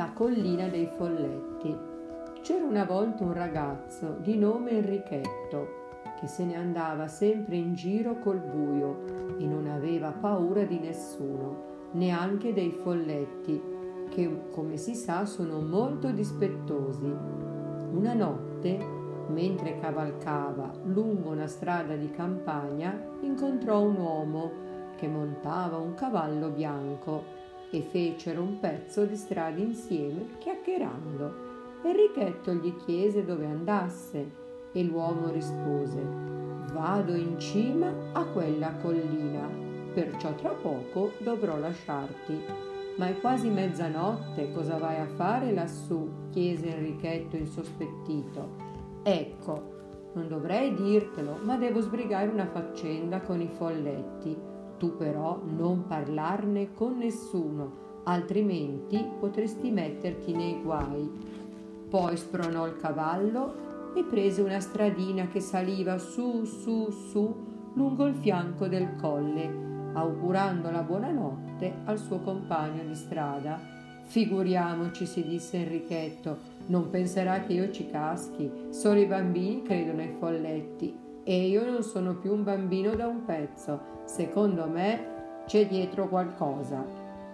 La collina dei folletti. C'era una volta un ragazzo di nome Enrichetto che se ne andava sempre in giro col buio e non aveva paura di nessuno, neanche dei folletti, che come si sa sono molto dispettosi. Una notte, mentre cavalcava lungo una strada di campagna, incontrò un uomo che montava un cavallo bianco e fecero un pezzo di strada insieme chiacchierando. Enrichetto gli chiese dove andasse e l'uomo rispose Vado in cima a quella collina, perciò tra poco dovrò lasciarti. Ma è quasi mezzanotte, cosa vai a fare lassù? chiese Enrichetto insospettito. Ecco, non dovrei dirtelo, ma devo sbrigare una faccenda con i folletti tu però non parlarne con nessuno, altrimenti potresti metterti nei guai. Poi spronò il cavallo e prese una stradina che saliva su, su, su lungo il fianco del colle, augurando la buonanotte al suo compagno di strada. Figuriamoci, si disse Enrichetto, non penserà che io ci caschi, solo i bambini credono ai folletti e io non sono più un bambino da un pezzo. Secondo me c'è dietro qualcosa.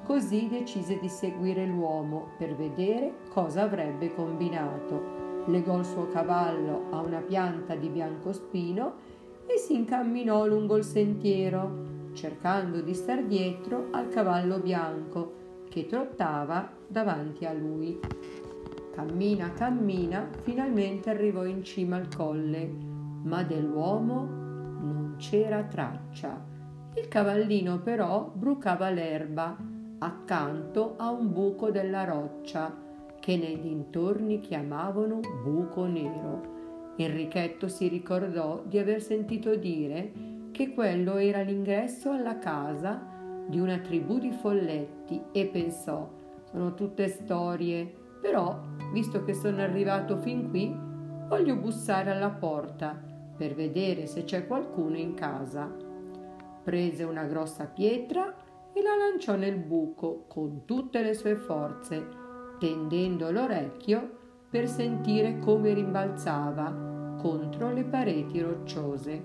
Così decise di seguire l'uomo per vedere cosa avrebbe combinato. Legò il suo cavallo a una pianta di biancospino e si incamminò lungo il sentiero, cercando di star dietro al cavallo bianco che trottava davanti a lui. Cammina, cammina, finalmente arrivò in cima al colle ma dell'uomo non c'era traccia. Il cavallino però brucava l'erba accanto a un buco della roccia che nei dintorni chiamavano buco nero. Enrichetto si ricordò di aver sentito dire che quello era l'ingresso alla casa di una tribù di folletti e pensò sono tutte storie, però visto che sono arrivato fin qui voglio bussare alla porta per vedere se c'è qualcuno in casa. Prese una grossa pietra e la lanciò nel buco con tutte le sue forze, tendendo l'orecchio per sentire come rimbalzava contro le pareti rocciose.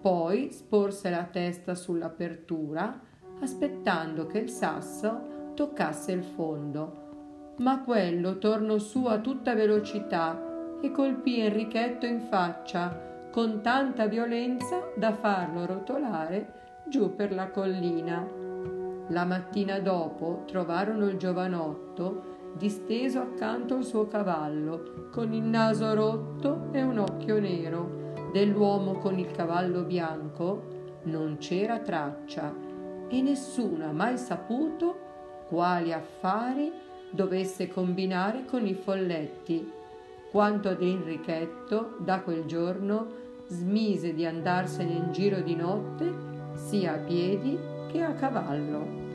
Poi sporse la testa sull'apertura, aspettando che il sasso toccasse il fondo. Ma quello tornò su a tutta velocità e colpì Enrichetto in faccia con tanta violenza da farlo rotolare giù per la collina. La mattina dopo trovarono il giovanotto disteso accanto al suo cavallo, con il naso rotto e un occhio nero. Dell'uomo con il cavallo bianco non c'era traccia e nessuno ha mai saputo quali affari dovesse combinare con i folletti. Quanto ad Enrichetto, da quel giorno smise di andarsene in giro di notte sia a piedi che a cavallo.